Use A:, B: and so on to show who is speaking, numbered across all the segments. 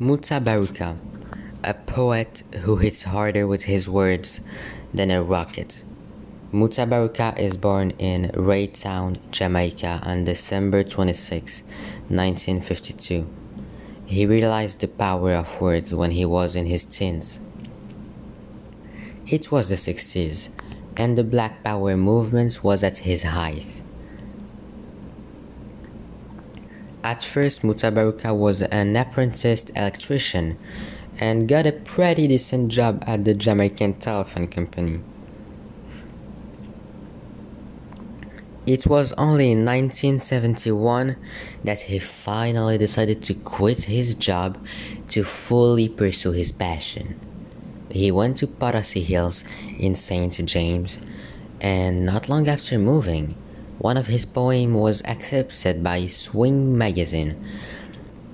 A: Mutabaruka, a poet who hits harder with his words than a rocket. Mutabaruka is born in Rae Town, Jamaica on December 26, 1952. He realized the power of words when he was in his teens. It was the 60s, and the Black Power movement was at its height. At first, Mutabaruka was an apprenticed electrician and got a pretty decent job at the Jamaican Telephone Company. It was only in 1971 that he finally decided to quit his job to fully pursue his passion. He went to Potosi Hills in St. James, and not long after moving, one of his poems was accepted by Swing magazine,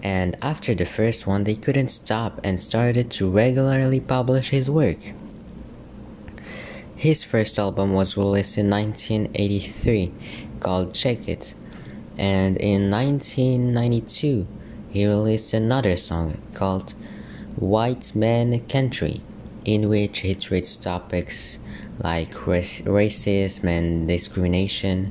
A: and after the first one, they couldn't stop and started to regularly publish his work. His first album was released in 1983 called Check It, and in 1992 he released another song called White Man Country, in which he treats topics like racism and discrimination.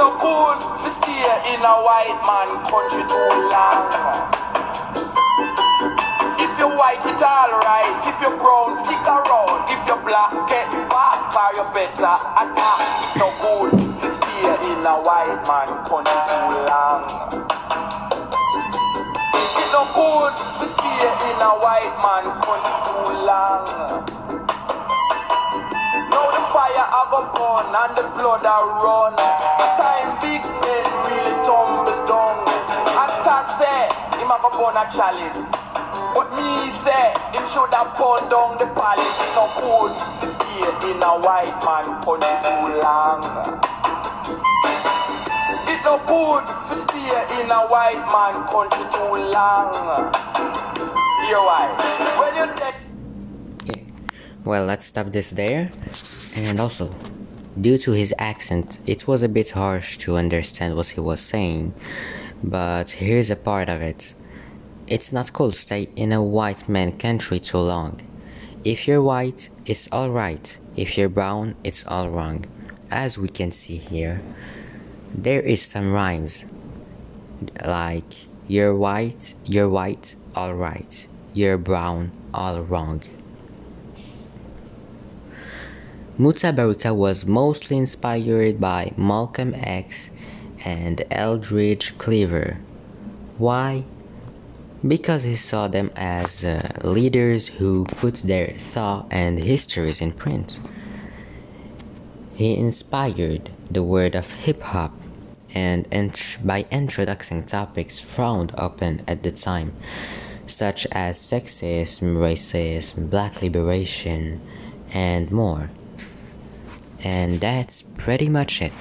B: No good to stay in a white man country too long. If you're white, it's alright. If you're brown, stick around. If you're black, get back or you better attack. It's no good to stay in a white man country too long. It's no good to stay in a white man a go burn and the blood a run. The time big men really tumble down. And Tad say him a go burn a chalice. But me say him should have burn down the palace. It's no good to stay in a white man country too long. It's no good to stay in a white man country too long. Hear why? When you take.
A: Well, let's stop this there. And also, due to his accent, it was a bit harsh to understand what he was saying. But here's a part of it. It's not cool to stay in a white man country too long. If you're white, it's alright. If you're brown, it's all wrong. As we can see here, there is some rhymes like you're white, you're white, alright. You're brown, all wrong. Mutabaruka was mostly inspired by Malcolm X and Eldridge Cleaver. Why? Because he saw them as uh, leaders who put their thought and histories in print. He inspired the world of hip hop and int- by introducing topics frowned upon at the time, such as sexism, racism, black liberation, and more. And that's pretty much it.